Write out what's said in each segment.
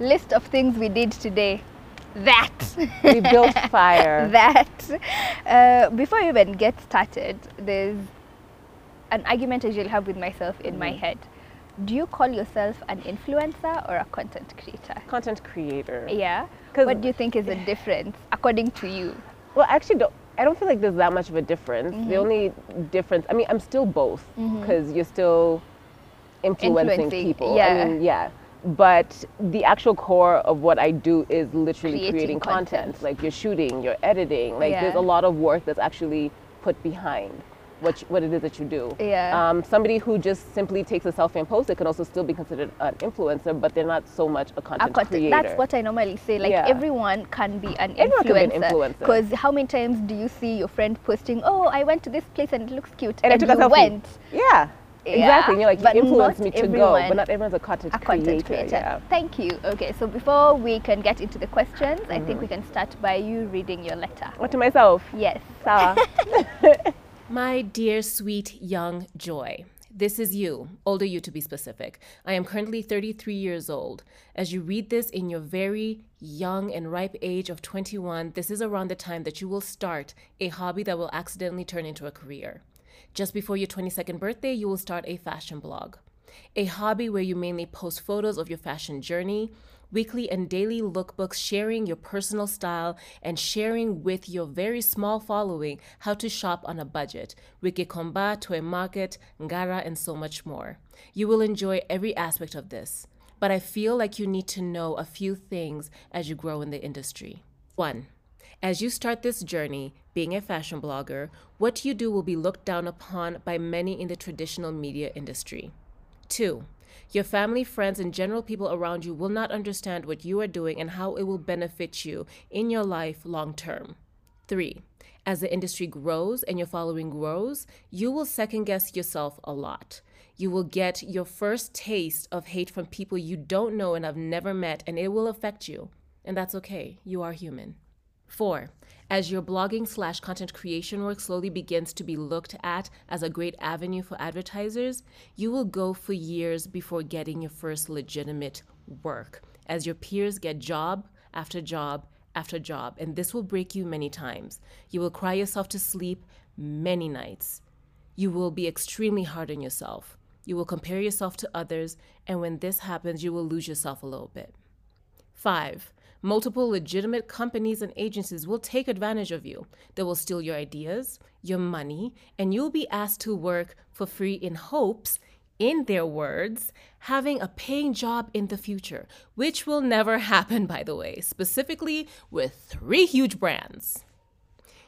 List of things we did today. That. We built fire. that. Uh, before I even get started, there's an argument I usually have with myself in my Mm-hmm. head. Do you call yourself an influencer or a content creator? Content creator. Yeah. What do you think is the difference according to you? Well, I actually, don't, I don't feel like there's that much of a difference. The only difference, I mean, I'm still both because you're still influencing, Influencing, people. yeah. I mean, yeah. But the actual core of what I do is literally Creating creating, content. content. Like you're shooting, you're editing. Like there's a lot of work that's actually put behind what, you- what it is that you do. Yeah. Um, somebody who just simply takes a selfie and posts it can also still be considered an influencer, but they're not so much a a content, content. creator. That's what I normally say. Like Yeah. everyone can be an Everyone can be an influencer. Because how many times do you see your friend posting, "Oh, I went to this place and it looks cute," And I took a you selfie. went Yeah, exactly. And you're like, but you influenced not me to go, everyone but not everyone's a content a creator. content creator. Yeah. Thank you. Okay, so before we can get into the questions, I Mm-hmm. think we can start by you reading your letter. What to myself? Yes. Sawa. My dear, sweet, young Joy, this is you, older you to be specific. I am currently 33 years old. As you read this in your very young and ripe age of 21, this is around the time that you will start a hobby that will accidentally turn into a career. Just before your 22nd birthday, you will start a fashion blog. A hobby where you mainly post photos of your fashion journey, weekly and daily lookbooks sharing your personal style and sharing with your very small following how to shop on a budget, Wikikomba, Toy Market, Ngara, and so much more. You will enjoy every aspect of this, but I feel like you need to know a few things as you grow in the industry. One, as you start this journey, being a fashion blogger, what you do will be looked down upon by many in the traditional media industry. Two, your family, friends, and general people around you will not understand what you are doing and how it will benefit you in your life long term. Three, as the industry grows and your following grows, you will second guess yourself a lot. You will get your first taste of hate from people you don't know and have never met, and it will affect you. And that's okay, you are human. Four, as your blogging slash content creation work slowly begins to be looked at as a great avenue for advertisers, you will go for years before getting your first legitimate work as your peers get job after job after job, and this will break you many times. You will cry yourself to sleep many nights. You will be extremely hard on yourself. You will compare yourself to others, and when this happens, you will lose yourself a little bit. Five, multiple legitimate companies and agencies will take advantage of you. They will steal your ideas, your money, and you'll be asked to work for free in hopes, in their words, having a paying job in the future, which will never happen, by the way, specifically with three huge brands.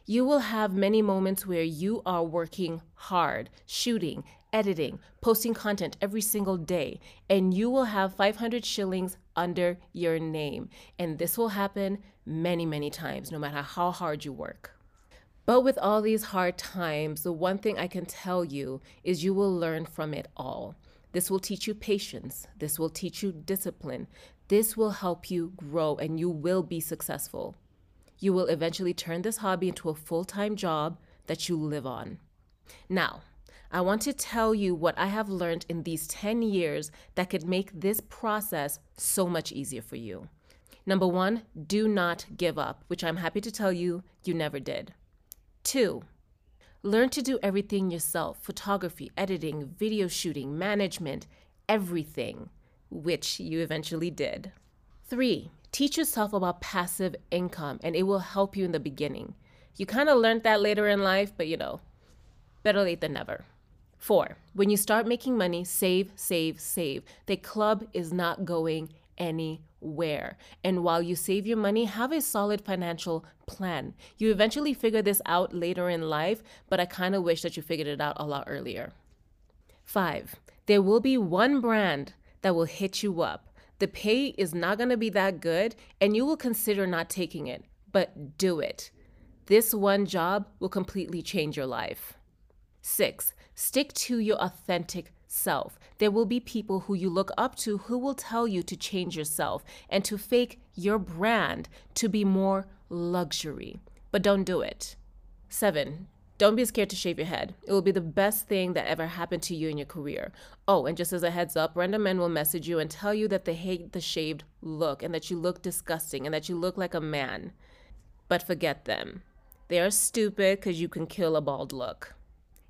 You will have many moments where you are working hard, shooting, editing, posting content every single day, and you will have 500 shillings under your name. And this will happen many, many times, no matter how hard you work. But with all these hard times, the one thing I can tell you is you will learn from it all. This will teach you patience. This will teach you discipline. This will help you grow and you will be successful. You will eventually turn this hobby into a full time job that you live on. Now, I want to tell you what I have learned in these 10 years that could make this process so much easier for you. Number one, do not give up, which I'm happy to tell you you never did. Two, learn to do everything yourself photography, editing, video shooting, management, everything, which you eventually did. Three, teach yourself about passive income and it will help you in the beginning. You kind of learned that later in life, but you know, better late than never. Four, when you start making money, save, save, save. The club is not going anywhere. And while you save your money, have a solid financial plan. You eventually figure this out later in life, but I kind of wish that you figured it out a lot earlier. Five, there will be one brand that will hit you up. The pay is not going to be that good, and you will consider not taking it, but do it. This one job will completely change your life. Six, stick to your authentic self. There will be people who you look up to who will tell you to change yourself and to fake your brand to be more luxury, but don't do it. Seven, Don't be scared to shave your head. It will be the best thing that ever happened to you in your career. Oh, and just as a heads up, random men will message you and tell you that they hate the shaved look and that you look disgusting and that you look like a man. But forget them. They are stupid because you can kill a bald look.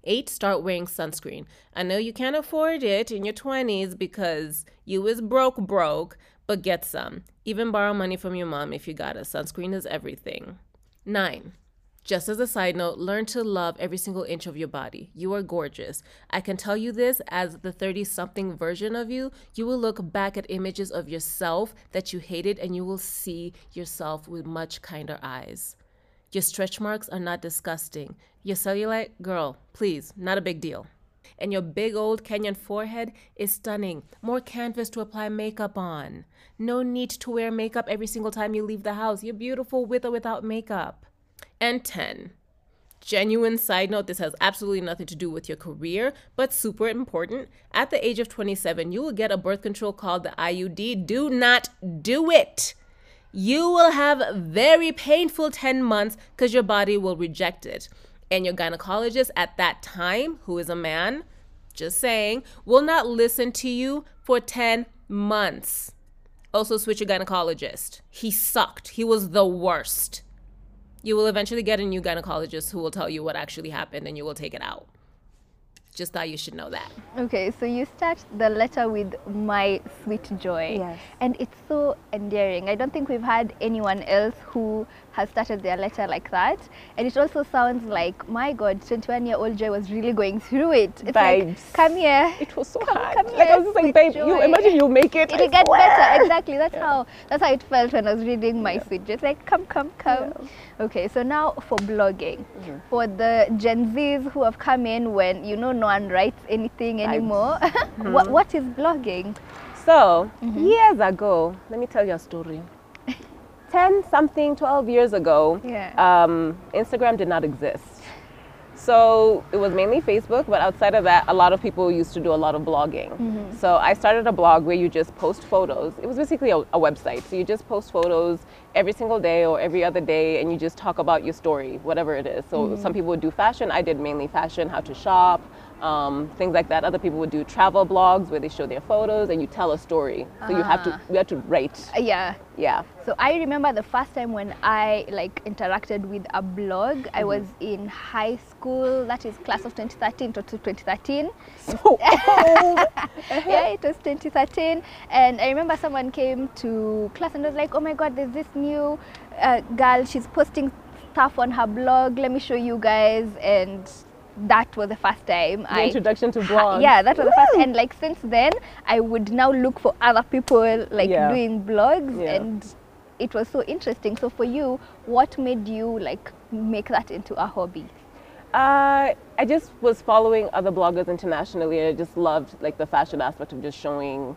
Eight, start wearing sunscreen. I know you can't afford it in your 20s because you is broke broke, but get some. Even borrow money from your mom if you got it. Sunscreen is everything. Nine, just as a side note, learn to love every single inch of your body. You are gorgeous. I can tell you this as the 30 something version of you, you will look back at images of yourself that you hated and you will see yourself with much kinder eyes. Your stretch marks are not disgusting. Your cellulite, girl, please, not a big deal. And your big old Kenyan forehead is stunning. More canvas to apply makeup on. No need to wear makeup every single time you leave the house. You're beautiful with or without makeup and 10. Genuine side note, this has absolutely nothing to do with your career, but super important. At the age of 27, you will get a birth control called the IUD. Do not do it. You will have very painful 10 months because your body will reject it. And your gynecologist at that time, who is a man, just saying, will not listen to you for 10 months. Also, switch your gynecologist. He sucked. He was the worst. You will eventually get a new gynecologist who will tell you what actually happened and you will take it out. Just thought you should know that. Okay, so you start the letter with my sweet joy. Yes. And it's so endearing. I don't think we've had anyone else who has started their letter like that. And it also sounds like, my God, 21 year old Joy was really going through it. It's like, come here. It was so Come- hard. come like I was just like, babe, you imagine you make it. It'll I get swear. better. Exactly. That's how that's how it felt when I was reading my sweet. Just like come, come, come. Okay, so now for blogging. Mm-hmm. For the Gen Zs who have come in when you know no one writes anything anymore. what what is blogging? So, Mm-hmm. years ago, let me tell you a story. 10 something, 12 years ago, Yeah. um, Instagram did not exist. So it was mainly Facebook, but outside of that, a lot of people used to do a lot of blogging. Mm-hmm. So I started a blog where you just post photos. It was basically a, a website. So you just post photos every single day or every other day, and you just talk about your story, whatever it is. So Mm-hmm. some people would do fashion. I did mainly fashion, how to shop, um, things like that. Other people would do travel blogs where they show their photos and you tell a story. So you have to Ah. you have to write. Uh, yeah. Yeah. So I remember the first time when I like interacted with a blog. Mm-hmm. I was in high school. That is class of 2013 to 2013. So old. yeah, it was 2013. And I remember someone came to class and was like, oh my God, there's this new uh, girl. She's posting stuff on her blog. Let me show you guys. And that was the first time the I. introduction to blogs. Yeah, that was the first. And like since then, I would now look for other people like Yeah. doing blogs. Yeah. And it was so interesting. So for you, what made you like make that into a hobby? Uh, I just was following other bloggers internationally, and I just loved like the fashion aspect of just showing,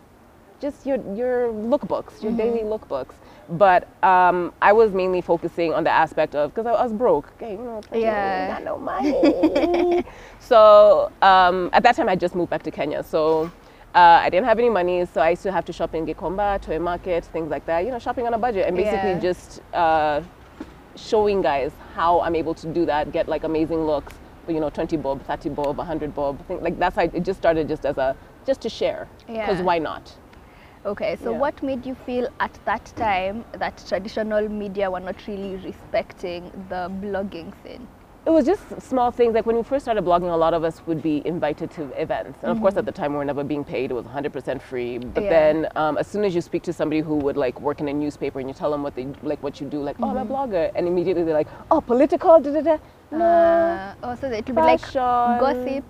just your your lookbooks, your daily lookbooks. But um, I was mainly focusing on the aspect of because I, I was broke. Okay, you know, Yeah. got no money. so um, at that time, I just moved back to Kenya. So. Uh, I didn't have any money, so I used to have to shop in Gikomba, Toy Market, things like that. You know, shopping on a budget, and basically Yeah. just uh, showing guys how I'm able to do that, get like amazing looks, you know, 20 bob, 30 bob, 100 bob, thing, like that's how it just started just as a, just to share. Because Yeah. why not? Okay, so Yeah. what made you feel at that time that traditional media were not really respecting the blogging scene? It was just small things. Like when we first started blogging, a lot of us would be invited to events. And of course, at the time, we were never being paid. It was 100% free. But Yeah. then um, as soon as you speak to somebody who would like work in a newspaper and you tell them what they, like what you do, like, oh, I'm a blogger. And immediately they're like, oh, political, da da da. No. Uh, oh, so it will be like gossip.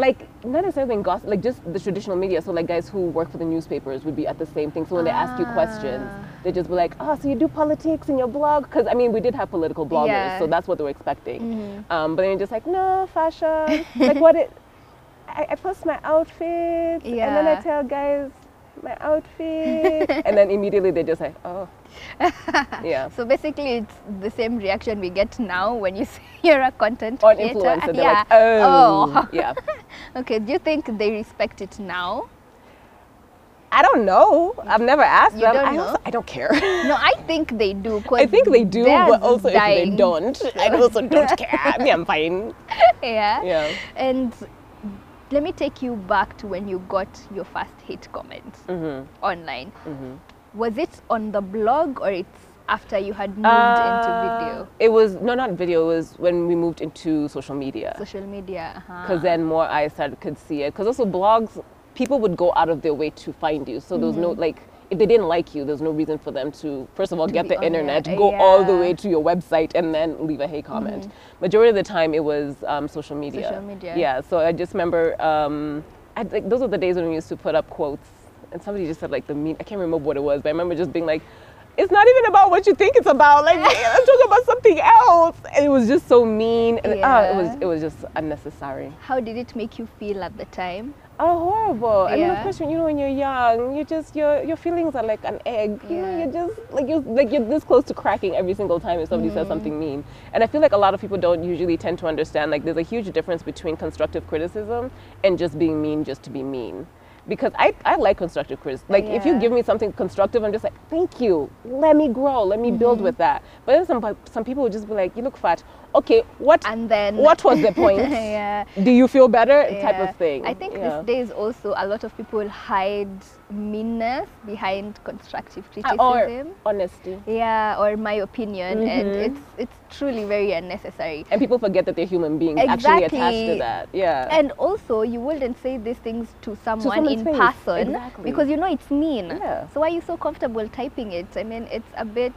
Like not necessarily in gossip, like just the traditional media. So like guys who work for the newspapers would be at the same thing. So when they ask you questions, Ah. they just be like, "Oh, so you do politics in your blog?" Because I mean, we did have political bloggers, Yeah. Mm-hmm. so that's what they were expecting. Um, but then you're just like, "No, fashion." like what it. I, I post my outfit, and then I tell guys my outfit, and then immediately they just like, "Oh, yeah." So basically, it's the same reaction we get now when you say you're a content Or creator. influencer, they're yeah. like, "Oh, Oh. yeah." okay. Do you think they respect it now? I don't know. I've never asked You them. don't I, also, I don't care. No, I think they do. I think they do, but also if they don't, I also don't care. Me, I'm fine. Yeah. Yeah. And let me take you back to when you got your first hate comment Mm-hmm. online. Was it on the blog or it's after you had moved into video? It was no, not video. It was when we moved into social media. Social media. uh-huh. because then more eyes started could see it. Because also blogs, people would go out of their way to find you. So there's no like, if they didn't like you, there's no reason for them to first of all get the internet, go all the way to your website, and then leave a hate comment. Majority of the time, it was um, social media. Social media. Yeah. So I just remember, um, I, like those are the days when we used to put up quotes, and somebody just said like the mean. I can't remember what it was, but I remember just being like. It's not even about what you think it's about. Like I'm talking about something else, and it was just so mean. And ah, it was it was just unnecessary. How did it make you feel at the time? Oh, horrible! I mean, of course, when you know when you're young, you just your your feelings are like an egg. You know, you're just like you're like you're this close to cracking every single time if somebody says mm-hmm. something mean. And I feel like a lot of people don't usually tend to understand like there's a huge difference between constructive criticism and just being mean just to be mean. Because I, I like constructive criticism. Like if you give me something constructive, I'm just like, thank you. Let me grow. Let me build mm-hmm. with that. But then some some people would just be like, you look fat. Okay, what And then what was the point? yeah. Do you feel better? Type of thing. I think Yeah. these days also a lot of people hide meanness behind constructive Uh, criticism. or honesty. yeah, or my opinion, and Mhm. it's it's truly very unnecessary. And people forget that they're human beings actually attached to that. Yeah. And also, you wouldn't say these things to someone someone's in face, person exactly. because you know it's mean. Yeah. So why are you so comfortable typing it? I mean, it's a bit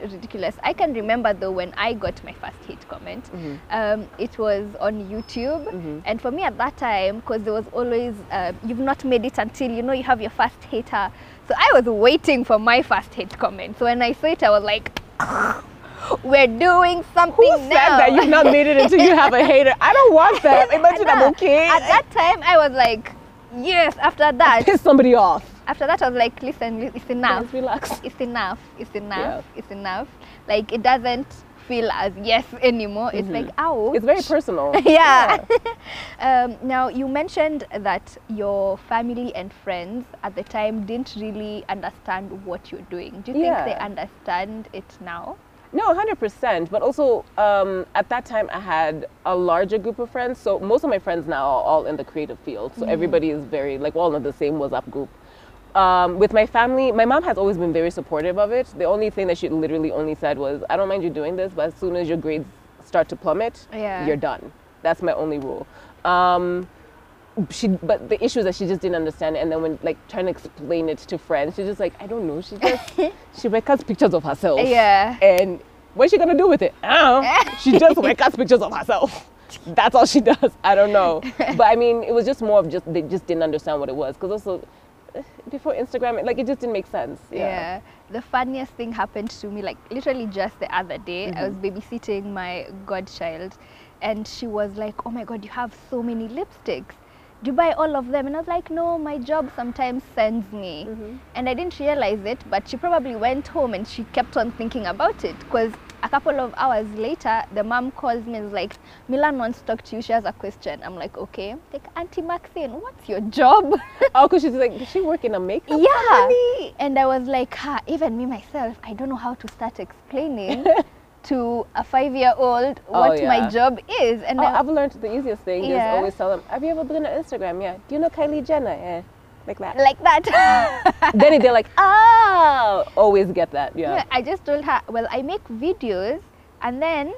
ridiculous. I can remember though when I got my first hate comment, Mm-hmm. um, it was on YouTube, and for me at that time, because there was always uh, you've not made it until you know you have your first hater. So I was waiting for my first hate comment. So when I saw it, I was like. We're doing something Who said now. that you've not made it until you have a hater? I don't want that. Imagine I'm okay. At that time, I was like, yes. After that, Piss somebody off. After that, I was like, listen, it's enough. Relax. It's enough. It's enough. It's enough. Like it doesn't feel as yes anymore. It's like ow. Mm-hmm. It's very personal. yeah. um, now you mentioned that your family and friends at the time didn't really understand what you're doing. Do you think they understand it now? No, 100%. But also, um, at that time, I had a larger group of friends. So most of my friends now are all in the creative field. So everybody is very, like, we're all in the same WhatsApp group. Um, with my family, my mom has always been very supportive of it. The only thing that she literally only said was, I don't mind you doing this, but as soon as your grades start to plummet, Yeah. you're done. That's my only rule. Um, she, but the issue is that she just didn't understand it. And then when like trying to explain it to friends, she's just like, I don't know. She just she records pictures of herself. Yeah. And what's she gonna do with it? I don't know. she just records pictures of herself. That's all she does. I don't know. But I mean, it was just more of just they just didn't understand what it was. Because also before Instagram, like it just didn't make sense. Yeah. The funniest thing happened to me, like literally just the other day. I was Mm-hmm. babysitting my godchild, and she was like, "Oh my god, you have so many lipsticks. Do you buy all of them?" And I was like, "No, my job sometimes sends me." Mm-hmm. And I didn't realize it, but she probably went home and she kept on thinking about it because. Couple of hours later, the mom calls me and is like, Milan wants to talk to you. She has a question. I'm like, okay. Like, Auntie Maxine, what's your job? Oh, because she's like, does she work in a makeup yeah company? and i was like ha, even me myself i don't know how to start explaining to a five year old Oh, what my job is and Oh, I, I've learned the easiest thing Yeah. is always tell them, have you ever been on Instagram? Yeah. Do you know Kylie Jenner? Yeah. Like that. like that then they're like, oh, always get that. Yeah. Yeah, i just told her well i make videos and then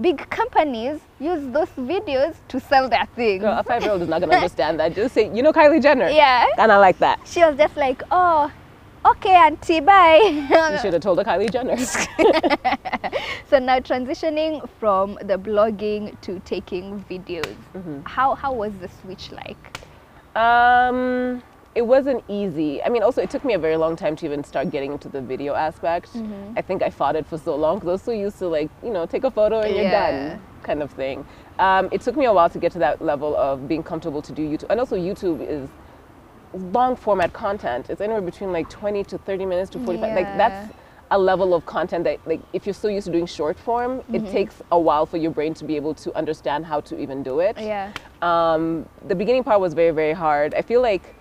big companies use those videos to sell their things Girl, a five year old is not going to understand that. Just say, you know Kylie Jenner? yeah And I like that. she was just like oh okay auntie bye You should have told her Kylie Jenner. so now transitioning from the blogging to taking videos Mm-hmm. how how was the switch like um, it wasn't easy. I mean, also, it took me a very long time to even start getting into the video aspect. I think I fought it for so long because I was so used to, like, you know, take a photo and you're Yeah. done kind of thing. Um, it took me a while to get to that level of being comfortable to do YouTube. And also, YouTube is long format content. It's anywhere between like 20 to 30 minutes to 45. Like, that's a level of content that, like, if you're so used to doing short form, it takes a while for your brain to be able to understand how to even do it. yeah Um, the beginning part was very, very hard. I feel like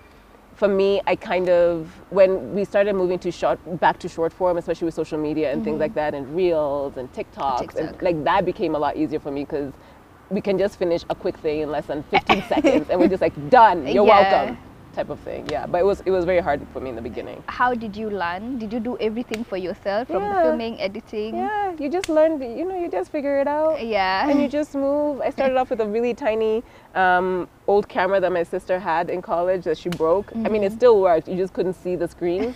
for me, I kind of when we started moving to short back to short form, especially with social media and things mm-hmm. like that, and reels and TikToks, and TikTok. like that became a lot easier for me because we can just finish a quick thing in less than 15 seconds, and we're just like done. You're Yeah. welcome, type of thing. Yeah, but it was it was very hard for me in the beginning. How did you learn? Did you do everything for yourself from the Yeah. filming, editing? Yeah, you just learn. You know, you just figure it out. Yeah. and you just move. I started off with a really tiny um, old camera that my sister had in college that she broke. I mean, it Mm-hmm. still worked. You just couldn't see the screen.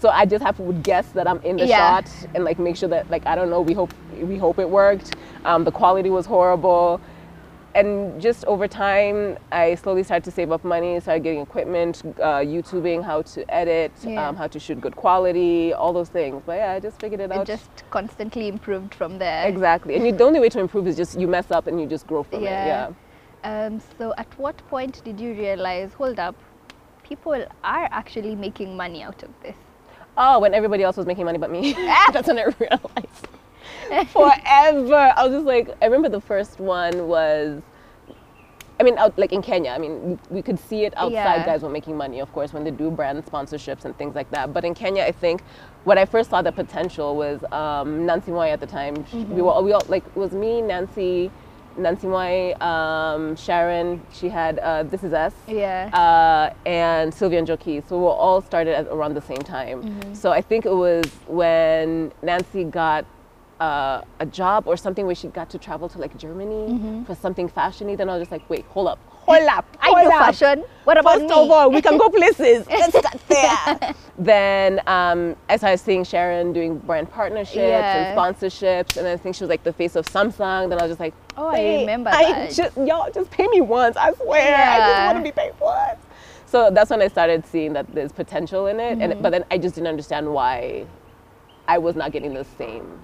So I just have to guess that I'm in the Yeah. shot and like make sure that like I don't know. We hope we hope it worked. Um, the quality was horrible. And just over time, I slowly started to save up money, started getting equipment, uh, YouTubing how to edit, Yeah. um, how to shoot good quality, all those things. But yeah, I just figured it It out. just constantly improved from there. Exactly. And you, the only way to improve is just you mess up and you just grow from Yeah. it. Yeah. Um, so at what point did you realize, hold up, people are actually making money out of this? Oh, when everybody else was making money but me. That's when I realized. Forever. I was just like, I remember the first one was, I mean, out, like in Kenya, I mean, we, we could see it outside. Yeah. Guys were making money, of course, when they do brand sponsorships and things like that. But in Kenya, I think when I first saw the potential was um, Nancy Mwai at the time. Sh- We were, we all, like, it was me, Nancy, Nancy Mwai, um, Sharon, she had uh, This Is Ess. Yeah. uh, and Sylvia and Joki. So we all started at around the same time. Mm-hmm. So I think it was when Nancy got uh, a job or something where she got to travel to like Germany for something fashiony. Then I was just like, wait, hold up, hold up, Mm-hmm. I hold do up. fashion. What about First me? of all, we can go places. Let's start there. then um, as I was seeing Sharon doing brand partnerships Yeah. and sponsorships, and I think she was like the face of Samsung. Then I was just like, Oh, I remember I that." Just, y'all just pay me once. I swear, I just want to be paid once. So that's when I started seeing that there's potential in it, Mm-hmm. and but then I just didn't understand why I was not getting the same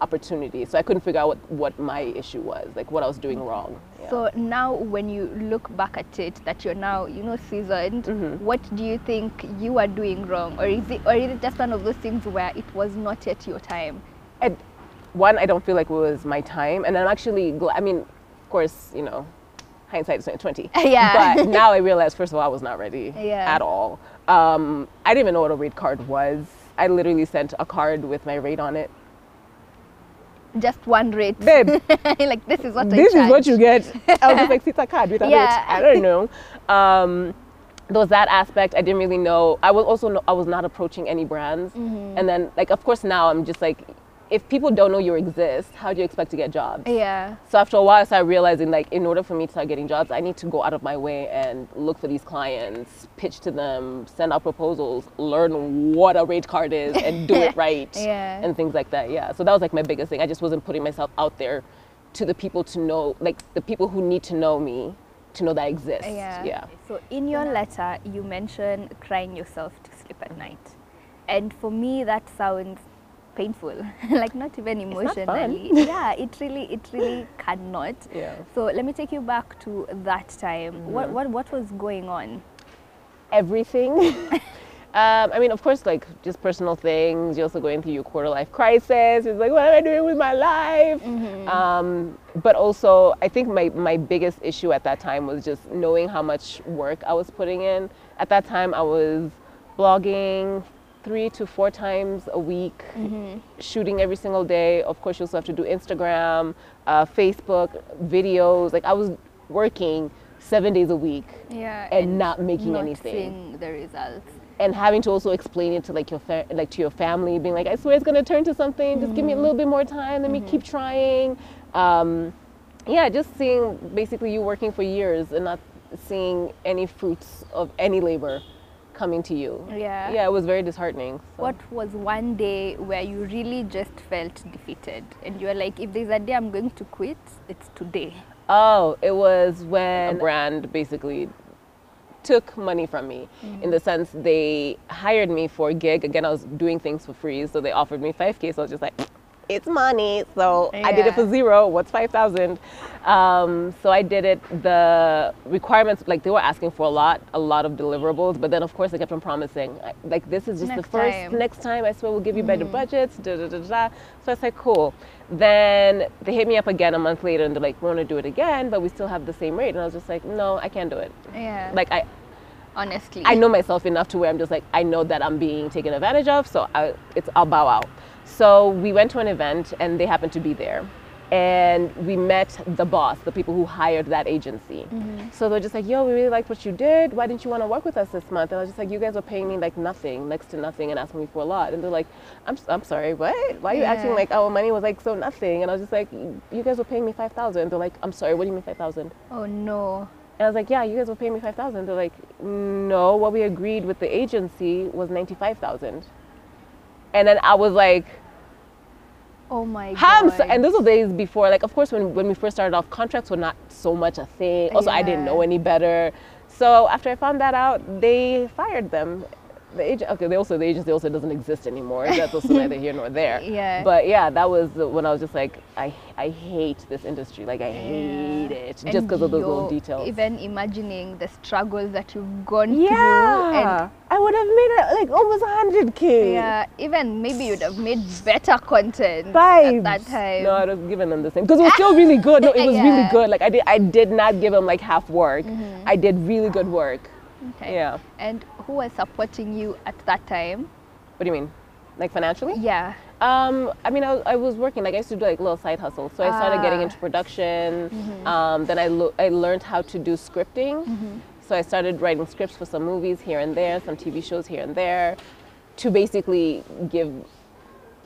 opportunity. So I couldn't figure out what, what my issue was, like what I was doing wrong. Yeah. So now, when you look back at it, that you're now, you know, seasoned, Mm-hmm. what do you think you are doing wrong, or is it, or is it just one of those things where it was not yet your time? And one, I don't feel like it was my time, and I'm actually glad. I mean, of course, you know, hindsight is twenty. Yeah. But now I realize, first of all, I was not ready Yeah. at all. Um, I didn't even know what a rate card was. I literally sent a card with my rate on it. Just one rate. Babe, like this is what I this is what you get. I was just like, it's a card with a Yeah. rate. I don't know. Um, there was that aspect. I didn't really know. I was also no, I was not approaching any brands. Mm-hmm. And then, like, of course, now I'm just like, if people don't know you exist, how do you expect to get jobs? Yeah. So after a while, I started realizing like in order for me to start getting jobs, I need to go out of my way and look for these clients, pitch to them, send out proposals, learn what a rate card is, and do it right, Yeah. and things like that. Yeah. So that was like my biggest thing. I just wasn't putting myself out there to the people to know, like the people who need to know me, to know that I exist. Yeah. Yeah. So in your letter, you mention crying yourself to sleep at night, and for me that sounds painful. like not even emotionally. yeah, it really, it really cannot. Yeah. Mm-hmm. So let me take you back to that time. What, what, what was going on? everything. um, I mean, of course, like just personal things. You're also going through your quarter life crisis. It's like, what am I doing with my life? Um, but also, I think my, my biggest issue at that time was just knowing how much work I was putting in. At that time, I was blogging three to four times a week, shooting every single day. Of course, you also have to do Instagram, uh, Facebook, videos. Like I was working seven days a week Yeah. and not making not anything seeing the results. and having to also explain it to like your fa- like to your family being like i swear it's going to turn to something just give me a little bit more time let me keep trying um, yeah just seeing basically you working for years and not seeing any fruits of any labor coming to you Yeah. yeah it was very disheartening so. What was one day where you really just felt defeated and you were like, if there's a day I'm going to quit, it's today. Oh, it was when a brand basically took money from me in mm. the sense they hired me for a gig. Again, I was doing things for free, so they offered me 5K. So I was just like, it's money. So I did it for zero. What's 5,000? Um, so I did it. The requirements, like they were asking for a lot, a lot of deliverables. But then, of course, they kept on promising, like, this is just Next the first, time. next time, I swear we'll give you better budgets. Da, da, da, da, da. So I said, cool. Then they hit me up again a month later and they're like, we want to do it again, but we still have the same rate. And I was just like, no, I can't do it. Yeah. Like I, Honestly. I know myself enough to where I'm just like, I know that I'm being taken advantage of, so I, it's I'll bow out. So we went to an event and they happened to be there. And we met the boss, the people who hired that agency. Mm-hmm. So they're just like, yo, we really liked what you did. Why didn't you want to work with us this month? And I was just like, you guys were paying me like nothing, next to nothing, and asking me for a lot. And they're like, I'm, I'm sorry, what? Why are you acting like our money was like so nothing? And I was just like, you guys were paying me 5000 They're like, I'm sorry, what do you mean 5000 oh no. and I was like, yeah, you guys were paying me 5000 They're like, no, what we agreed with the agency was 95000 And then I was like, Oh my god. and those were days before, like, of course, when, when we first started off, contracts were not so much a thing. Also, I didn't know any better. So after I found that out, they fired them. The agent, okay, they also the agency also doesn't exist anymore. That's also neither here nor there. Yeah. But yeah, that was when I was just like, I I hate this industry. Like I hate it just because of those little details. Even imagining the struggles that you've gone through. yeah, through I would have made it like almost 100k. yeah, even maybe you'd have made better content Vibes. at that time. No, I was giving them the same because it was still really good. No, it was really Yeah. Mm-hmm. good. Like I did, I did not give them like half work. I did really good work. Okay. Yeah. And who was supporting you at that time? What do you mean? Like financially? Yeah. Um, I mean, I, was- I was working. Like I used to do like little side hustles. So I started getting Ah. into production. Um, then I lo- I learned how to do scripting. So I started writing scripts for some movies here and there, some TV shows here and there, to basically give,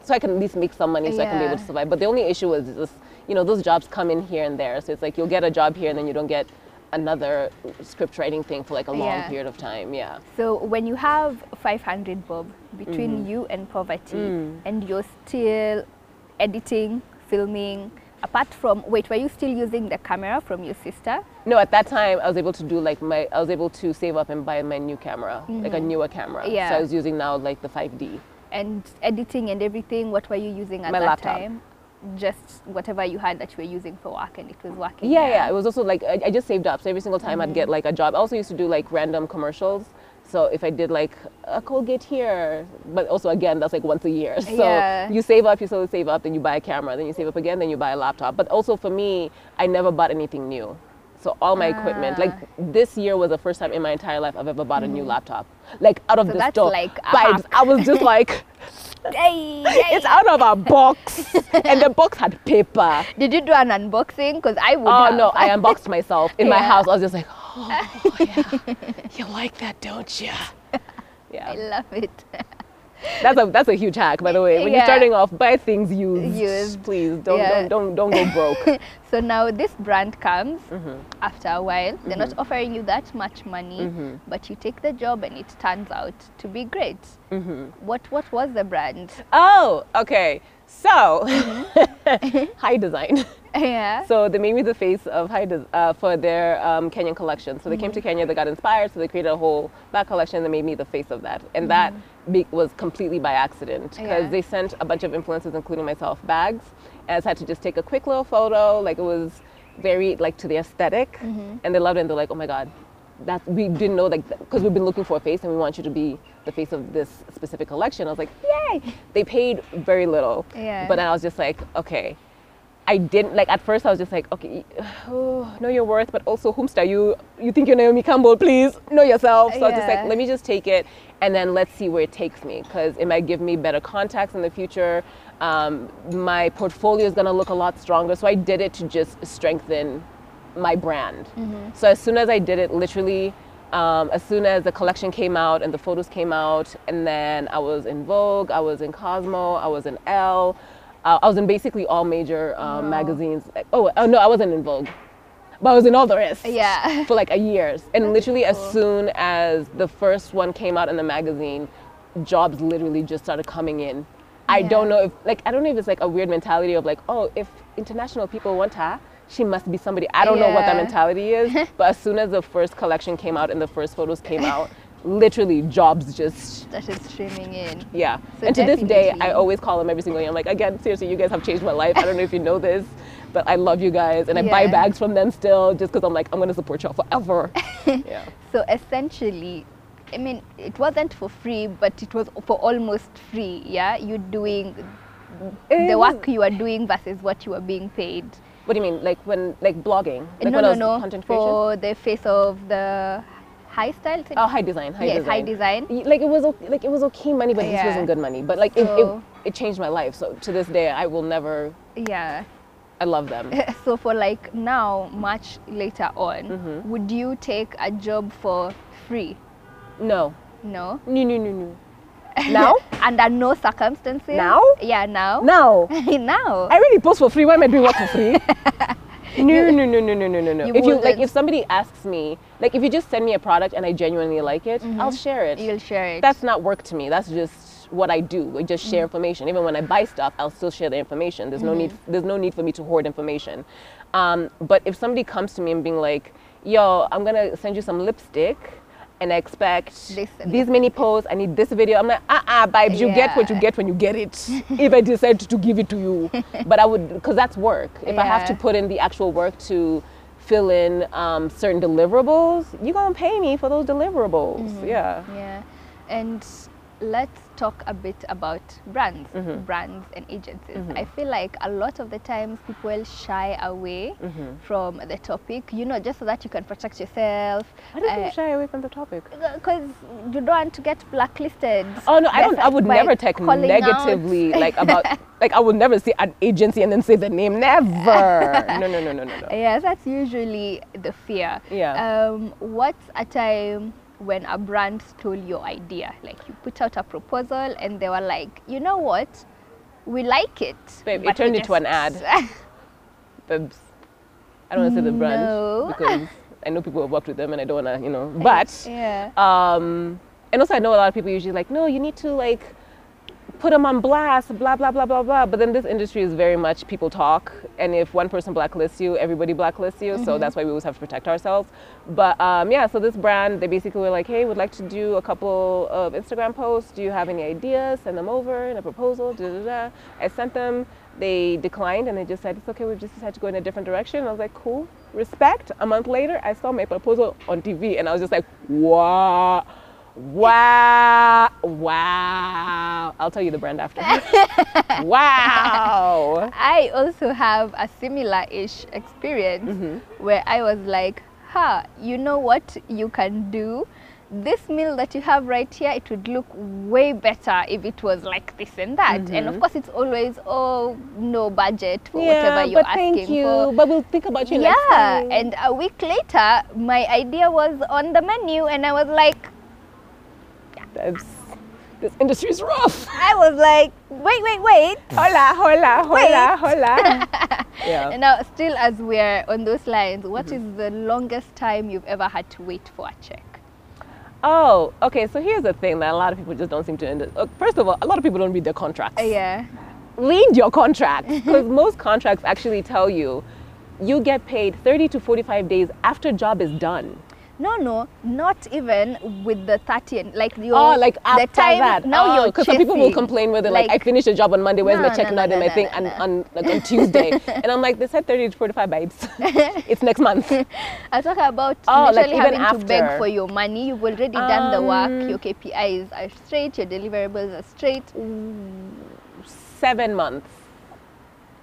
so I can at least make some money, so I can be able to survive. But the only issue was just, you know, those jobs come in here and there. So it's like you'll get a job here and then you don't get another script writing thing for like a long Yeah. period of time. Yeah. So when you have 500 bob between Mm-hmm. you and poverty, Mm. and you're still editing, filming, apart from wait, were you still using the camera from your sister? No, at that time I was able to do like my I was able to save up and buy my new camera, like a newer camera. Yeah. So I was using now like the 5D. And editing and everything, what were you using at My that laptop. time? Just whatever you had that you were using for work, and it was working. Yeah, yeah. It was also like I, I just saved up. So every single time I'd Mm-hmm. get like a job. I also used to do like random commercials. So if I did like a Colgate here, but also again that's like once a year. So Yeah. you save up, you slowly save up, then you buy a camera, then you save up again, then you buy a laptop. But also for me, I never bought anything new. So all my equipment, like Ah. this year was the first time in my entire life I've ever bought a new laptop. Like out of Mm-hmm. So the store. like vibes. I was just like, Hey, it's out of a box, and the box had paper. Did you do an unboxing? Because I would. Oh have. no, I unboxed myself in my house. I was just like, oh yeah, you like that, don't you? Yeah, I love it. That's a that's a huge hack, by the way. When Yeah. you're starting off, buy things used. Used. please. Don't Yeah. don't, don't don't go broke. So now this brand comes Mm-hmm. after a while. They're not offering you that much money, Mm-hmm. but you take the job and it turns out to be great. Mm-hmm. What what was the brand? oh, okay. So, Mm-hmm. Hidesign. yeah. So they made me the face of high des- uh, for their um, Kenyan collection. So they came to Kenya, they got inspired, so they created a whole back collection. They made me the face of that, and that be- was completely by accident because Yeah. they sent a bunch of influencers, including myself, bags, and I just had to just take a quick little photo. Like it was very like to the esthetic and they loved it. and they're like, oh my god, that we didn't know like because we've been looking for a face and we want you to be the face of this specific collection. I was like, yay! They paid very little, Yeah. but I was just like, okay. I didn't like at first. I was just like, okay, oh, know your worth, but also whomst are you? You think you're Naomi Campbell? Please know yourself. So I was just like, let me just take it, and then let's see where it takes me, because it might give me better contacts in the future. Um, my portfolio is gonna look a lot stronger. So I did it to just strengthen my brand. So as soon as I did it, literally, um, as soon as the collection came out and the photos came out, and then I was in Vogue, I was in Cosmo, I was in Elle, I was in basically all major um, magazines. Oh, oh no, I wasn't in Vogue, but I was in all the rest. Yeah. For like a year, and literally as soon as the first one came out in the magazine, jobs literally just started coming in. I Yeah. don't know if like I don't know if it's like a weird mentality of like oh if international people want her she must be somebody I don't know what that mentality is but as soon as the first collection came out and the first photos came out literally jobs just that is streaming in. yeah. So and to this day I always call them every single year. I'm like again seriously you guys have changed my life. I don't know if you know this but I love you guys and I buy bags from them still just because I'm like I'm gonna support y'all forever. Yeah. So essentially, I mean, it wasn't for free, but it was for almost free. Yeah, you doing the work you are doing versus what you are being paid. what do you mean? Like when like blogging? Like no, when I no, was no. content creation? For the face of the high style. Oh, Hidesign, high yes, design. high design. Like it was, like it was okay money, but this wasn't good money. But like it, it, it changed my life. So to this day, I will never. Yeah. I love them. so for like now, much later on, Mm-hmm. would you take a job for free? No, No. no, no, no, no. Now, Under no circumstances. Now? Yeah, now. now. now. I really post for free. Why am I doing work for free? No, no, no, no, no, no, no, no. If you like, if somebody asks me, like, if you just send me a product and I genuinely like it, mm-hmm. I'll share it. You'll share it. That's not work to me. That's just what I do. I just share mm-hmm. information. Even when I buy stuff, I'll still share the information. There's no need. Mm-hmm. There's no need for me to hoard information. Um, but if somebody comes to me and being like, "Yo, I'm gonna send you some lipstick," and I expect This these many posts, I need this video. I'm like, uh uh babes, you get what you get when you get it. if I decide to give it to you. But I would, because that's work. If I have to put in the actual work to fill in um, certain deliverables, you're gonna pay me for those deliverables. Mm-hmm. Yeah. Yeah, and let's talk a bit about brands, Mm-hmm. brands and agencies. I feel like a lot of the times people shy away Mm-hmm. from the topic, you know, just so that you can protect yourself. Why do you Uh, shy away from the topic? because you don't want to get blacklisted. Oh no, I don't. I would never take calling out. negatively like about like I would never see an agency and then say the name. Never. no, no, no, no, no, no. Yes, that's usually the fear. Yeah. Um, what's a time when a brand stole your idea? Like you put out a proposal and they were like, you know what? We like it. Babe, it turned into an ad. Babes. I don't want to say the brand No. because I know people have worked with them and I don't want to, you know. But yeah. um, and also I know a lot of people usually like, no, you need to like put them on blast, blah blah blah blah blah. But then this industry is very much people talk, and if one person blacklists you, everybody blacklists you. So that's why we always have to protect ourselves. But um, yeah, so this brand, they basically were like, hey, we'd like to do a couple of Instagram posts. Do you have any ideas? Send them over in a proposal. Da, da, da. I sent them. They declined, and they just said it's okay. We've just decided to go in a different direction. I was like, cool, respect. A month later, I saw my proposal on TV, and I was just like, wow. Wow. Wow. I'll tell you the brand after. wow. I also have a similar ish experience Mm-hmm. where I was like, huh, you know what you can do? This meal that you have right here, it would look way better if it was like this and that. And of course, it's always, oh, no budget for whatever you're but asking thank you. for. But we'll think about you next Yeah, time. and a week later, my idea was on the menu, and I was like, That's, this industry is rough. I was like, wait, wait, wait. Hola, hola, hola, hola. yeah. And now, still as we're on those lines, what is Mm-hmm. the longest time you've ever had to wait for a check? Oh, okay. So here's the thing that a lot of people just don't seem to. Under- uh, First of all, a lot of people don't read their contracts. Yeah. read your contract because most contracts actually tell you you get paid 30 to 45 days after job is done. No, no, not even with the 30 and like your oh, like the after time that. now oh, you're because some people will complain whether like, I finished a job on Monday, where's No, my check no, not no, in no, my thing and on like on Tuesday, and I'm like, they said 30 to 45 babes. it's next month. I talk about Oh, like even having to beg for your money. You've already done the work. Um, Your KPIs are straight. Your deliverables are straight. Seven months,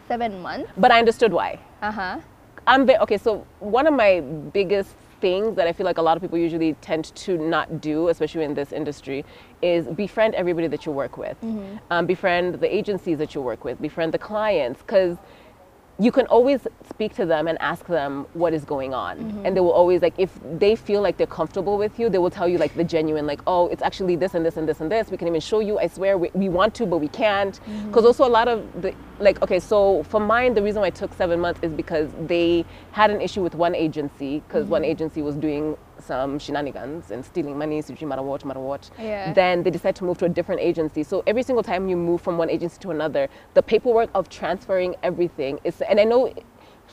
Seven months. but I understood why. Uh huh. I'm okay. So one of my biggest that I feel like a lot of people usually tend to not do, especially in this industry, is befriend everybody that you work with. Um, befriend the agencies that you work with. Befriend the clients, because you can always speak to them and ask them what is going on. And they will always like if they feel like they're comfortable with you they will tell you like the genuine like oh it's actually this and this and this and this. We can even show you. I swear we, we want to but we can't. Mm-hmm. Because also a lot of the like okay so for mine the reason why it took seven months is because they had an issue with one agency because mm-hmm. one agency was doing some shenanigans and stealing money so matter what matter what Yeah. then they decide to move to a different agency. So every single time you move from one agency to another, the paperwork of transferring everything is, and I know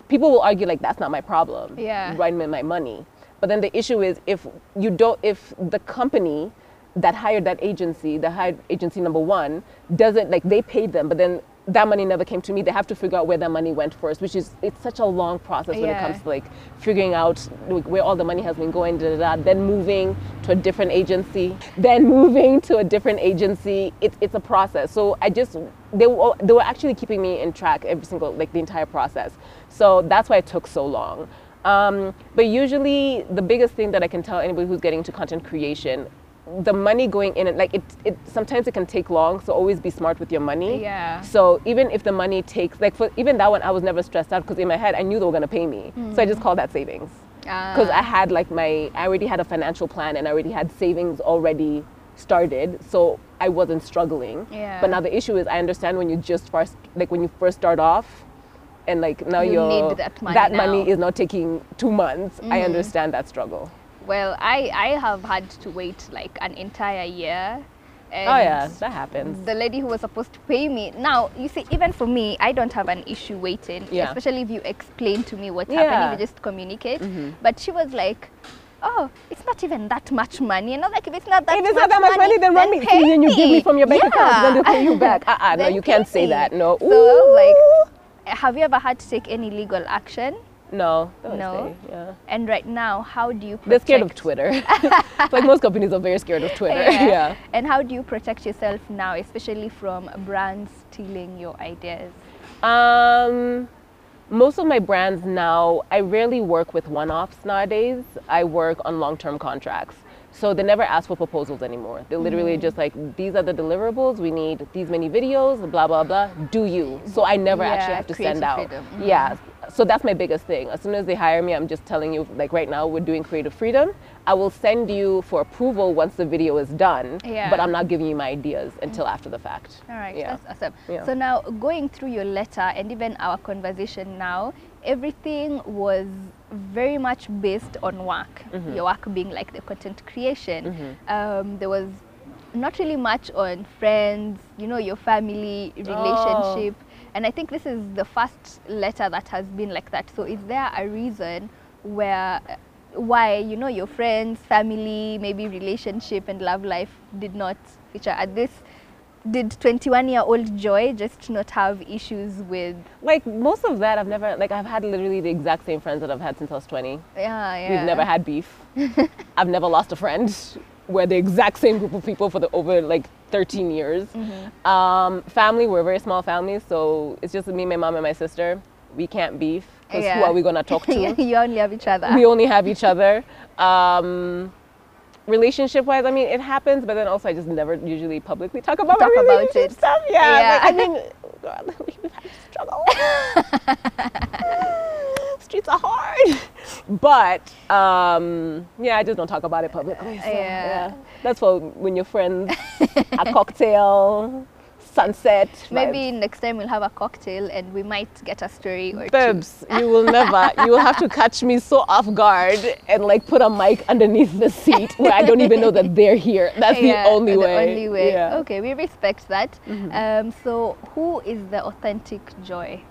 people will argue like that's not my problem. Yeah. Write me my money. But then the issue is if you don't, if the company that hired that agency, the hired agency number one, doesn't like they paid them, but then that money never came to me. They have to figure out where that money went first, which is it's such a long process when it comes to like figuring out where all the money has been going, da, da, da, then moving to a different agency, then moving to a different agency. It's it's a process. So I just they were they were actually keeping me in track every single like the entire process. So that's why it took so long. Um, but usually, the biggest thing that I can tell anybody who's getting into content creation, the money going in, and like it, it sometimes it can take long. So always be smart with your money. Yeah. So even if the money takes, like for even that one, I was never stressed out because in my head I knew they were gonna pay me. So I just called that savings because Ah. I had like my, I already had a financial plan and I already had savings already started. So I wasn't struggling. Yeah. But now the issue is, I understand when you just first, like when you first start off, and like now You you're need that money that now. money is not taking two months. I understand that struggle. Well, I, I have had to wait like an entire year. And oh yeah, that happens. The lady who was supposed to pay me. Now, you see, even for me, I don't have an issue waiting, Yeah. especially if you explain to me what's Yeah. Mm-hmm. happening, you just communicate. But she was like, oh, it's not even that much money. And I'm like, if it's not that If it's much not that much money, then run me. pay Then you give me from your bank account, then Yeah. they'll pay you back. Uh-uh, no, you can't say me. that. No. So Ooh. like, have you ever had to take any legal action? No. No. say, Yeah. And right now, how do you protect They're scared of Twitter. like most companies are very scared of Twitter. yeah. And how do you protect yourself now, especially from brands stealing your ideas? Um, most of my brands now, I rarely work with one-offs nowadays. I work on long-term contracts. So they never ask for proposals anymore. They're literally Mm. just like, these are the deliverables. We need these many videos, blah, blah, blah. Do you. So I never actually have to send out. freedom. Yeah. So that's my biggest thing. As soon as they hire me, I'm just telling you, like right now, we're doing creative freedom. I will send you for approval once the video is done, Yeah. but I'm not giving you my ideas until after the fact. All right, Yeah. that's awesome. Yeah. So now, going through your letter and even our conversation now, everything was very much based on work. Mm-hmm. Your work being like the content creation. Um, there was not really much on friends, you know, your family relationship. And I think this is the first letter that has been like that. So, is there a reason where why you know your friends, family, maybe relationship and love life did not feature at this? Did 21 year old Joy just not have issues with? like most of that i've never like i've had literally the exact same friends that i've had since i was 20 Yeah, yeah. we've never had beef i've never lost a friend we're the exact same group of people for the over like 13 years Mm-hmm. um, family we're a very small family so it's just me my mom and my sister we can't beef because who are we going to talk to you only have each other. we only have each other um, relationship wise i mean it happens but then also i just never usually publicly talk about Talk my about it. stuff yeah, Yeah. like, i mean God, we've had struggle streets are hard but um, yeah i just don't talk about it publicly so, Yeah. that's for when your friends a cocktail sunset Maybe vibes. next time we'll have a cocktail and we might get a story or two. You will never. You will have to catch me so off guard and like put a mic underneath the seat where I don't even know that they're here. That's Yeah, the only way. The only way. Yeah. Okay, we respect that. Um, so, who is the authentic Joy?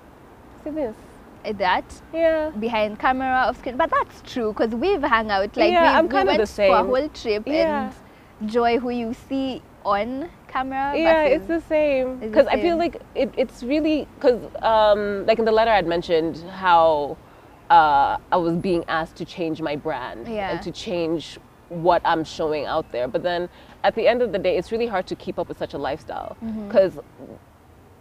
See this? That Yeah. behind camera, off screen, but that's true because we've hung out. Like Yeah, we, I'm we went for a whole trip, Yeah. and Joy, who you see on camera, Yeah, it's the same. Because I feel like it, it's really because um, like in the letter I'd mentioned how uh, I was being asked to change my brand Yeah. and to change what I'm showing out there. But then at the end of the day, it's really hard to keep up with such a lifestyle Mm-hmm. because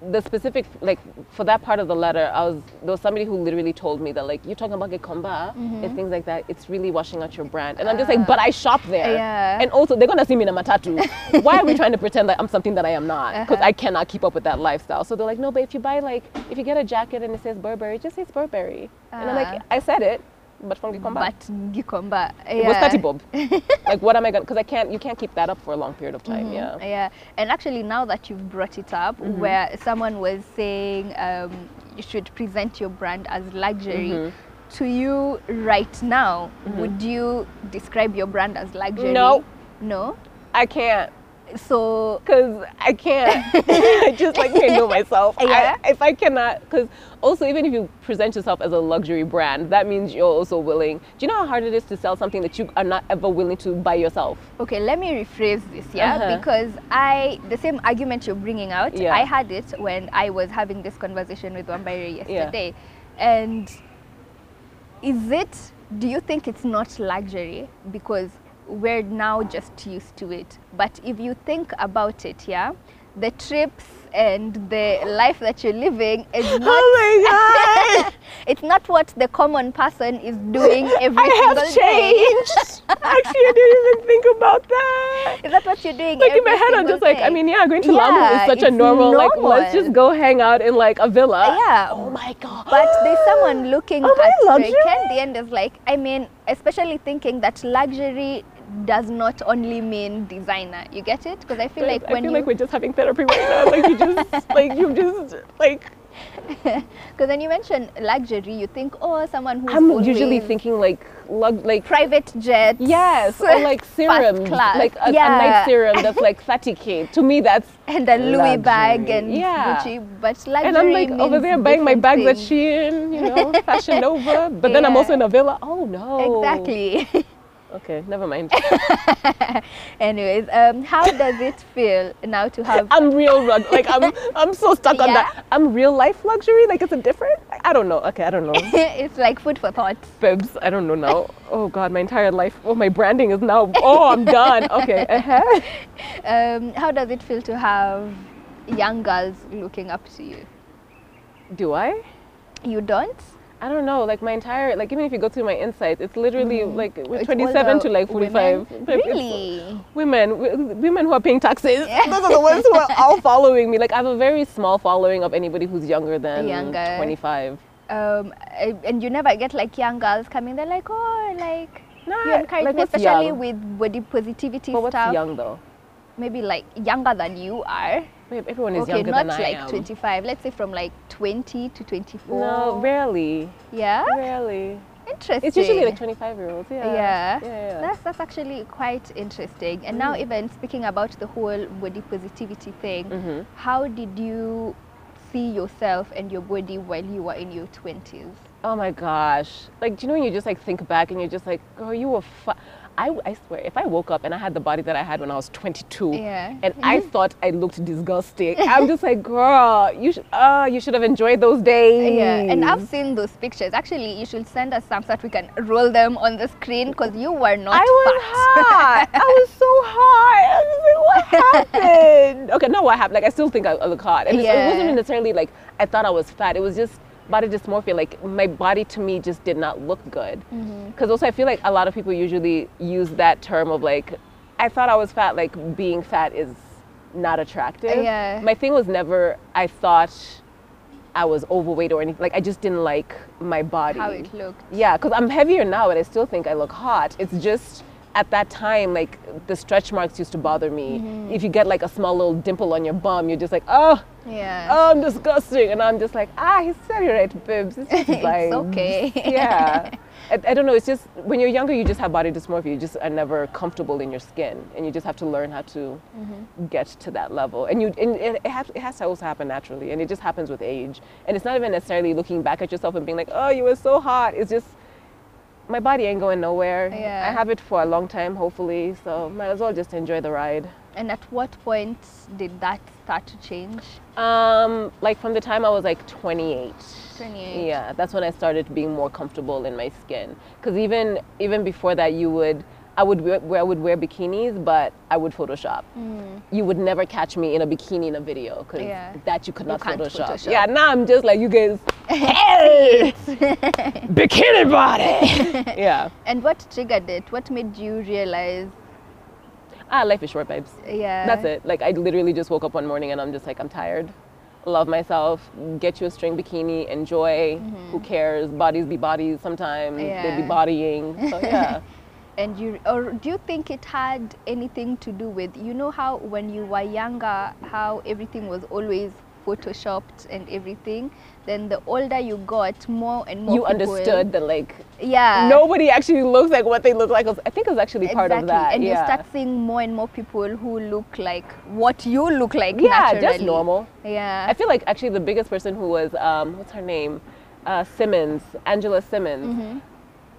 the specific like for that part of the letter i was there was somebody who literally told me that like you're talking about Gikomba Mm-hmm. and things like that it's really washing out your brand and i'm just like but i shop there Ah. Yeah. and also they're gonna see me in a matatu why are we trying to pretend that i'm something that i am not because Uh-huh. i cannot keep up with that lifestyle so they're like no but if you buy like if you get a jacket and it says burberry just say it's burberry and i'm like Ah. i said it but from Gikomba but Gikomba. it was Tati Bob. like what am i gonna because i can't you can't keep that up for a long period of time yeah Yeah, and actually now that you've brought it up, Mm-hmm. where someone was saying um, you should present your brand as luxury, Mm-hmm. to you right now, would you describe your brand as luxury? No. No. i can't So because I can't. I just like can't know myself. I- Yeah. if I cannot, because also even if you present yourself as a luxury brand, that means you're also willing. Do you know how hard it is to sell something that you are not ever willing to buy yourself? Okay, let me rephrase this, yeah, Uh-huh. because I the same argument you're bringing out, Yeah. I had it when I was having this conversation with Wambari yesterday, and is it? Do you think it's not luxury because we're now just used to it? But if you think about it, yeah, the trips and the life that you're living is not Oh my god! it's not what the common person is doing every I single have changed. Actually, I didn't even think about that is that what you're doing? Like in my head, I'm just like, I mean, yeah, going to Lamu Yeah, is such a it's normal, like, let's just go hang out in like a villa. Uh, yeah. Oh my god. But there's someone looking Oh, at the candy and is like, I mean, especially thinking that luxury does not only mean designer. You get it? Because I feel like I when feel you like we're just having therapy right now. Like you just, like you just, like because when you mention luxury, you think, oh, someone who's I'm usually thinking like, lug, like private jets. yes, or like serum, like a, a Yeah. nice serum that's like 30k. To me, that's and a Louis bag and Yeah. Gucci, but luxury and I'm like over there buying my bags at things. Shein, you know, Fashion Nova. But then I'm also in a villa. Oh no. Exactly. Okay, never mind. Anyways, um, how does it feel now to have? I'm real rug. Like I'm, I'm so stuck on Yeah. that. I'm real life luxury. Like it's a different. I don't know. Okay, I don't know. it's like food for thought. Bibs, I don't know now. Oh God, my entire life. Oh, my branding is now. Oh, I'm done. Okay. Uh-huh. Um, how does it feel to have young girls looking up to you? Do I? You don't? I don't know. Like my entire, like even if you go through my insights, it's literally like we're It's 27 to like 45. women? Really? Women, w- women who are paying taxes. Those are the ones who are all following me. Like I have a very small following of anybody who's younger than Younger. 25. Um, and you never get like young girls coming. They're like, oh, like no, you encourage like me, especially young? with body positivity But what's young though? Maybe like younger than you are. Everyone is okay, younger not than I like am. 25. Let's say from like 20 to 24. No, rarely. Yeah. Rarely. Interesting. It's usually like 25 year olds. Yeah. Yeah. Yeah. yeah. That's that's actually quite interesting. And now even speaking about the whole body positivity thing, Mhm. how did you see yourself and your body while you were in your 20s? Oh my gosh. Like, do you know when you just like think back and you're just like, girl, you were fu-. I, I swear, if I woke up and I had the body that I had when I was 22 Yeah. and I thought I looked disgusting, I'm just like, girl, you should, uh, you should have enjoyed those days. Yeah, and I've seen those pictures. Actually, you should send us some so that we can roll them on the screen because you were not I was hot. I was so hot. I was like, what happened? okay, not what happened. Like, I still think I, I look hot. And it's- it wasn't necessarily like I thought I was fat. It was just body dysmorphia. Like, my body to me just did not look good. Mm-hmm. Because also, I feel like a lot of people usually use that term of like, I thought I was fat. Like, being fat is not attractive. Yeah. My thing was never, I thought I was overweight or anything. Like, I just didn't like my body. How it looked. Yeah, because I'm heavier now, but I still think I look hot. It's just at that time, like the stretch marks used to bother me. Mm-hmm. If you get like a small little dimple on your bum, you're just like, oh, Yeah. oh, I'm disgusting. And I'm just like, ah, he's very right, bibs. It's, just It's okay. yeah. I, I don't know. It's just when you're younger, you just have body dysmorphia. You just are never comfortable in your skin, and you just have to learn how to Mm-hmm. get to that level. And you, and it, it, has, it has to also happen naturally, and it just happens with age. And it's not even necessarily looking back at yourself and being like, oh, you were so hot. It's just my body ain't going nowhere. Yeah. I have it for a long time, hopefully. So might as well just enjoy the ride. And at what point did that start to change? Um, like from the time I was like 28. 28. Yeah, that's when I started being more comfortable in my skin. Because even even before that, you would I would wear, I would wear bikinis, but I would Photoshop. You would never catch me in a bikini in a video because Mm. Yeah. that you could not can't Photoshop. Photoshop. Yeah, now I'm just like you guys. Hey, bikini body. yeah. And what triggered it? What made you realize? Ah, life is short, babes. Yeah. That's it. Like I literally just woke up one morning and I'm just like I'm tired. Love myself. Get you a string bikini. Enjoy. Who cares? Bodies be bodies. Sometimes they Mm-hmm. Be bodying. So yeah. And you, or do you think it had anything to do with, you know, how when you were younger, how everything was always photoshopped and everything? Then the older you got, more and more you understood that like Yeah. nobody actually looks like what they look like. I think it was actually part exactly. of that. And yeah. you start seeing more and more people who look like what you look like yeah, naturally. just normal. Yeah. I feel like actually the biggest person who was um, what's her name, uh, Simmons, Angela Simmons. Mm-hmm.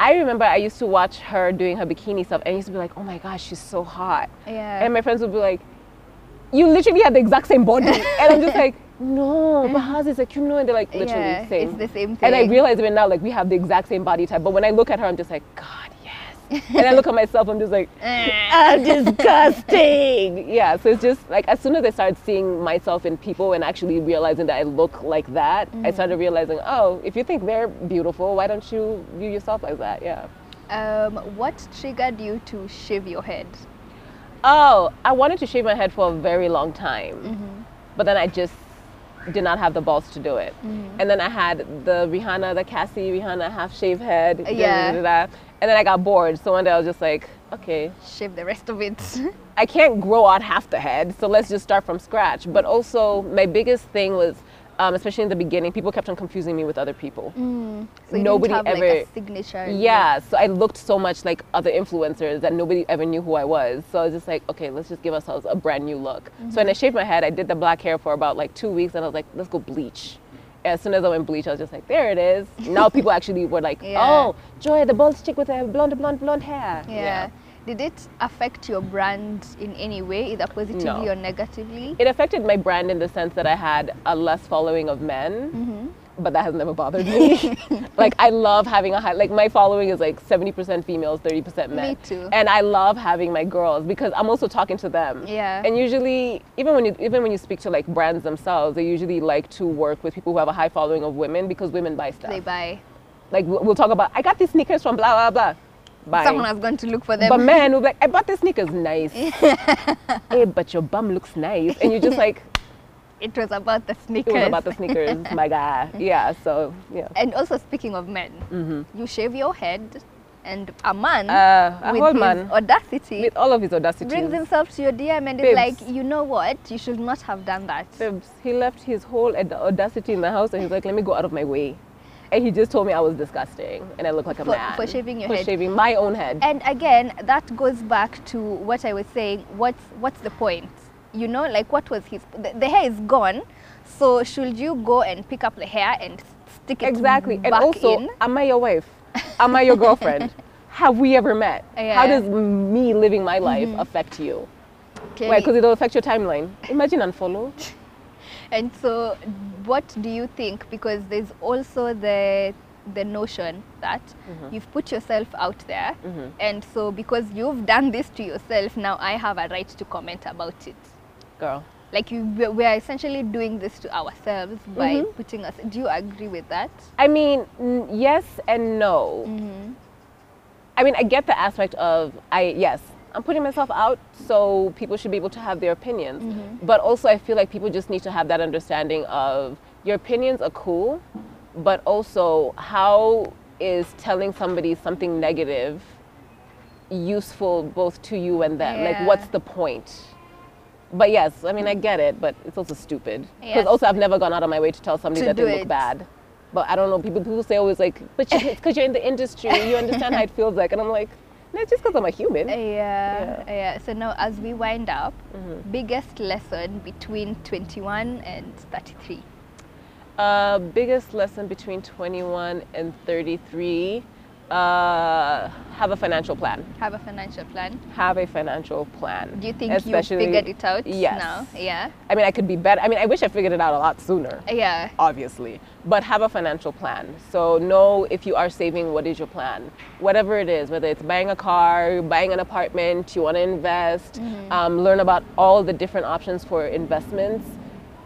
I remember I used to watch her doing her bikini stuff, and I used to be like, oh my gosh, she's so hot. Yeah. And my friends would be like, you literally have the exact same body, and I'm just like, no, but how's this like you know? And they're like literally yeah, same. it's the same thing. And I realize even now, like we have the exact same body type. But when I look at her, I'm just like, God. And I look at myself, I'm just like, I'm eh. ah, disgusting. yeah, so it's just like as soon as I started seeing myself in people and actually realizing that I look like that, I mm-hmm. started realizing, oh, if you think they're beautiful, why don't you view yourself like that? Yeah. Um, what triggered you to shave your head? Oh, I wanted to shave my head for a very long time, mm-hmm. but then I just did not have the balls to do it. Mm-hmm. And then I had the Rihanna, the Cassie Rihanna half shave head. Yeah. da-da-da-da. And then I got bored. So one day I was just like, okay, Shave the rest of it. I can't grow out half the head, so let's just start from scratch. But also, my biggest thing was, um, especially in the beginning, people kept on confusing me with other people. so you Nobody have ever- like a signature. Yeah, so I looked so much like other influencers that nobody ever knew who I was. So I was just like, okay, let's just give ourselves a brand new look. So when I shaved my head, I did the black hair for about like two weeks, and I was like, let's go bleach. As soon as I went bleach, I was just like, there it is. Now people actually were like, Yeah. oh, Joy, the bald chick with the blonde, blonde, blonde hair. Yeah. Did it affect your brand in any way, either positively No. or negatively? It affected my brand in the sense that I had a less following of men, mm-hmm. but that has never bothered me. like I love having a high, like my following is like 70% females, 30% men. Me too. And I love having my girls because I'm also talking to them. Yeah. And usually, even when you even when you speak to like brands themselves, they usually like to work with people who have a high following of women because women buy stuff. They buy. Like we'll, we'll talk about, I got these sneakers from blah blah blah. Someone has gone to look for them. But men will be like, I bought the sneakers nice. hey, but your bum looks nice. And you're just like, it was about the sneakers. it was about the sneakers, my guy. Yeah, so, yeah. And also speaking of men, you shave your head, and a man Mm-hmm. Uh, a with his man, audacity with all of his audacity. brings himself to your DM and is like, you know what? You should not have done that. He left his whole audacity in the house and he's like, let me go out of my way. And he just told me I was disgusting and I look like a For- man. for shaving your for head. shaving my own head. And again, that goes back to what I was saying. What's what's the point? You know, like what was his? The, the hair is gone, so should you go and pick up the hair and stick it Exactly. back And also, in? am I your wife? Am I your girlfriend? Have we ever met? Uh, How does me living my life mm-hmm. affect you? Why? Because it'll affect your timeline. Imagine unfollow. And so, what do you think? Because there's also the the notion that Mm-hmm. you've put yourself out there, and so because you've done this to yourself, now I have a right to comment about it. Girl. Like you, we- we are essentially doing this to ourselves by Mm-hmm. putting us. Do you agree with that? I mean, n- yes and no. I mean, I get the aspect of I yes, I'm putting myself out, so people should be able to have their opinions. Mm-hmm. But also, I feel like people just need to have that understanding of your opinions are cool, but also how is telling somebody something negative useful both to you and them? Like, what's the point? But yes, I mean, I get it, but it's also stupid. Because Yes. also, I've never gone out of my way to tell somebody To that they look it. bad. But I don't know. People people say always like, but it's because you're in the industry. You understand how it feels like, and I'm like, no, it's just because I'm a human. Yeah, yeah. So now, as we wind up, Mm-hmm. biggest lesson between 21 and 33. Uh, biggest lesson between 21 and 33. Uh, have a financial plan. Have a financial plan. Have a financial plan. Do you think Especially- you figured it out Yes. now? Yeah. I mean, I could be better. I mean, I wish I figured it out a lot sooner. Yeah. obviously, but have a financial plan. So know if you are saving, what is your plan? Whatever it is, whether it's buying a car, buying an apartment, you want to invest, um, learn about all the different options for investments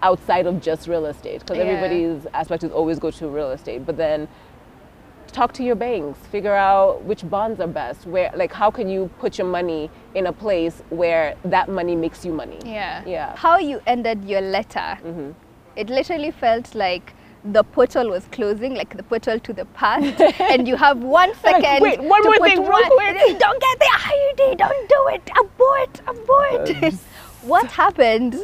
outside of just real estate, because Yeah. everybody's aspect is always go to real estate. But then talk to your banks, figure out which bonds are best, where like how can you put your money in a place where that money makes you money. Yeah. Yeah. Mm-hmm. How you ended your letter, it literally felt like the portal was closing, like the portal to the past, and you have one second. wait, one more thing, real quick. Don't get the IUD, don't do it, abort, abort. what happened?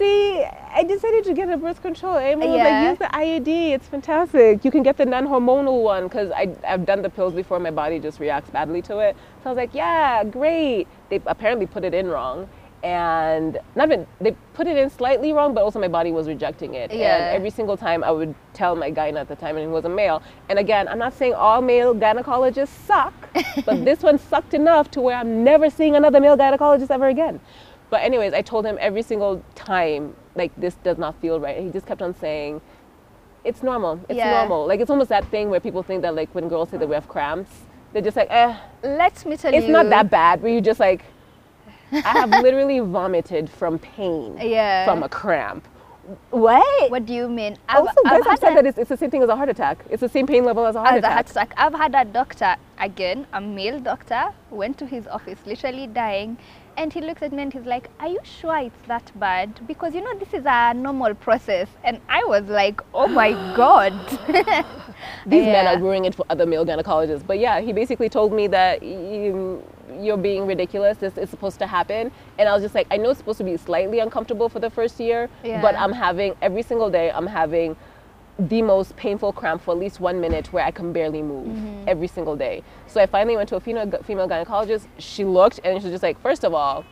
See, I decided to get a birth control. Eh, I mean, Yeah. like, use the IUD. It's fantastic. You can get the non-hormonal one because I've done the pills before. My body just reacts badly to it. So I was like, yeah, great. They apparently put it in wrong. And not even, they put it in slightly wrong, but also my body was rejecting it. Yeah. And every single time I would tell my gyne at the time, and he was a male. And again, I'm not saying all male gynecologists suck, but this one sucked enough to where I'm never seeing another male gynecologist ever again. But anyways, I told him every single time, like this does not feel right. And he just kept on saying, "It's normal. It's Yeah. normal." Like it's almost that thing where people think that like when girls say that we have cramps, they're just like, eh, Let me tell it's you. It's not that bad. Where you just like, I have literally vomited from pain, Yeah. from a cramp. What? What do you mean? I also, guys have said a- that it's, it's the same thing as a heart attack. It's the same pain level as a heart as a attack. heart attack. I've had a doctor again, a male doctor, went to his office, literally dying, and he looks at me and he's like, "Are you sure it's that bad? Because you know this is a normal process." And I was like, "Oh my god!" These men are ruining it for other male gynecologists. But yeah, he basically told me that you, you're being ridiculous. This is supposed to happen. And I was just like, I know it's supposed to be slightly uncomfortable for the first year, but I'm having, every single day, I'm having the most painful cramp for at least one minute where I can barely move Mm-hmm. every single day. So I finally went to a female, female gynecologist. She looked and she was just like, first of all,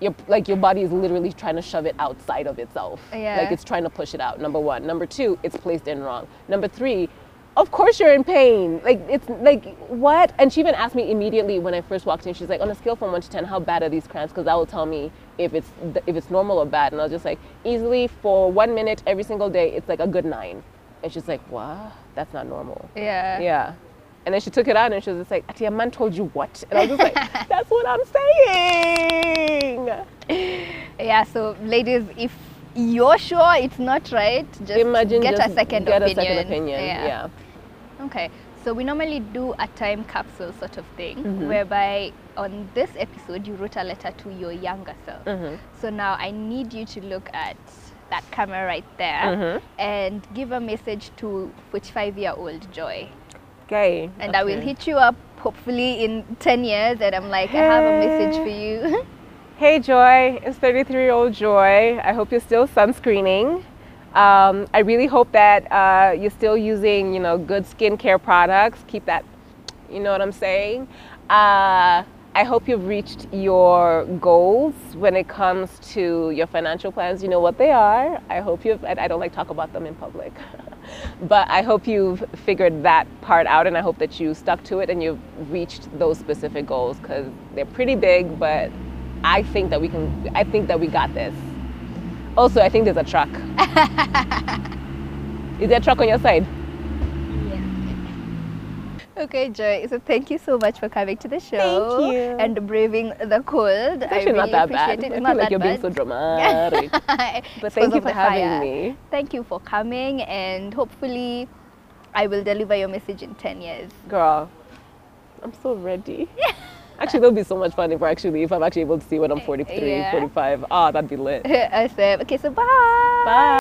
your like your body is literally trying to shove it outside of itself. Yeah. Like it's trying to push it out. Number one. Number two, it's placed in wrong. Number three, of course you're in pain. Like it's like what? And she even asked me immediately when I first walked in. She's like, on a scale from one to ten, how bad are these cramps? Because that will tell me if it's if it's normal or bad. And I was just like, easily for one minute every single day, it's like a good nine. And she's like, what? That's not normal. yeah. Yeah. And then she took it out and she was just like, Atia, man told you what? And I was just like, that's what I'm saying. Yeah, so ladies, if you're sure it's not right, just Imagine get just a second get opinion. a second opinion. Yeah. Okay, so we normally do a time capsule sort of thing, Mm-hmm. whereby on this episode you wrote a letter to your younger self. Mm-hmm. So now I need you to look at that camera right there Mhm. and give a message to 45 year old Joy. Okay. And I will hit you up hopefully in 10 years and I'm like, I have a message for you. Hey Joy, it's 33 year old Joy. I hope you're still sunscreening. Um, I really hope that uh, you're still using, you know, good skincare products. Keep that, you know what I'm saying. Uh, I hope you've reached your goals when it comes to your financial plans. You know what they are. I hope you've. I don't like talk about them in public, but I hope you've figured that part out, and I hope that you stuck to it and you've reached those specific goals because they're pretty big, but I think that we can. I think that we got this. Also, I think there's a truck. Is there a truck on your side? Okay, Joy. So thank you so much for coming to the show you. and braving the cold. It's I really not that bad. it. I It's feel like you're being so dramatic. but But thank you for having me. Thank you for coming, and hopefully, I will deliver your message in 10 years. Girl, I'm so ready. Actually, that'll be so much fun if we're actually if I'm actually able to see when I'm 43, Yeah. 45. Ah, that'd be lit. I said, Okay, so bye. Bye.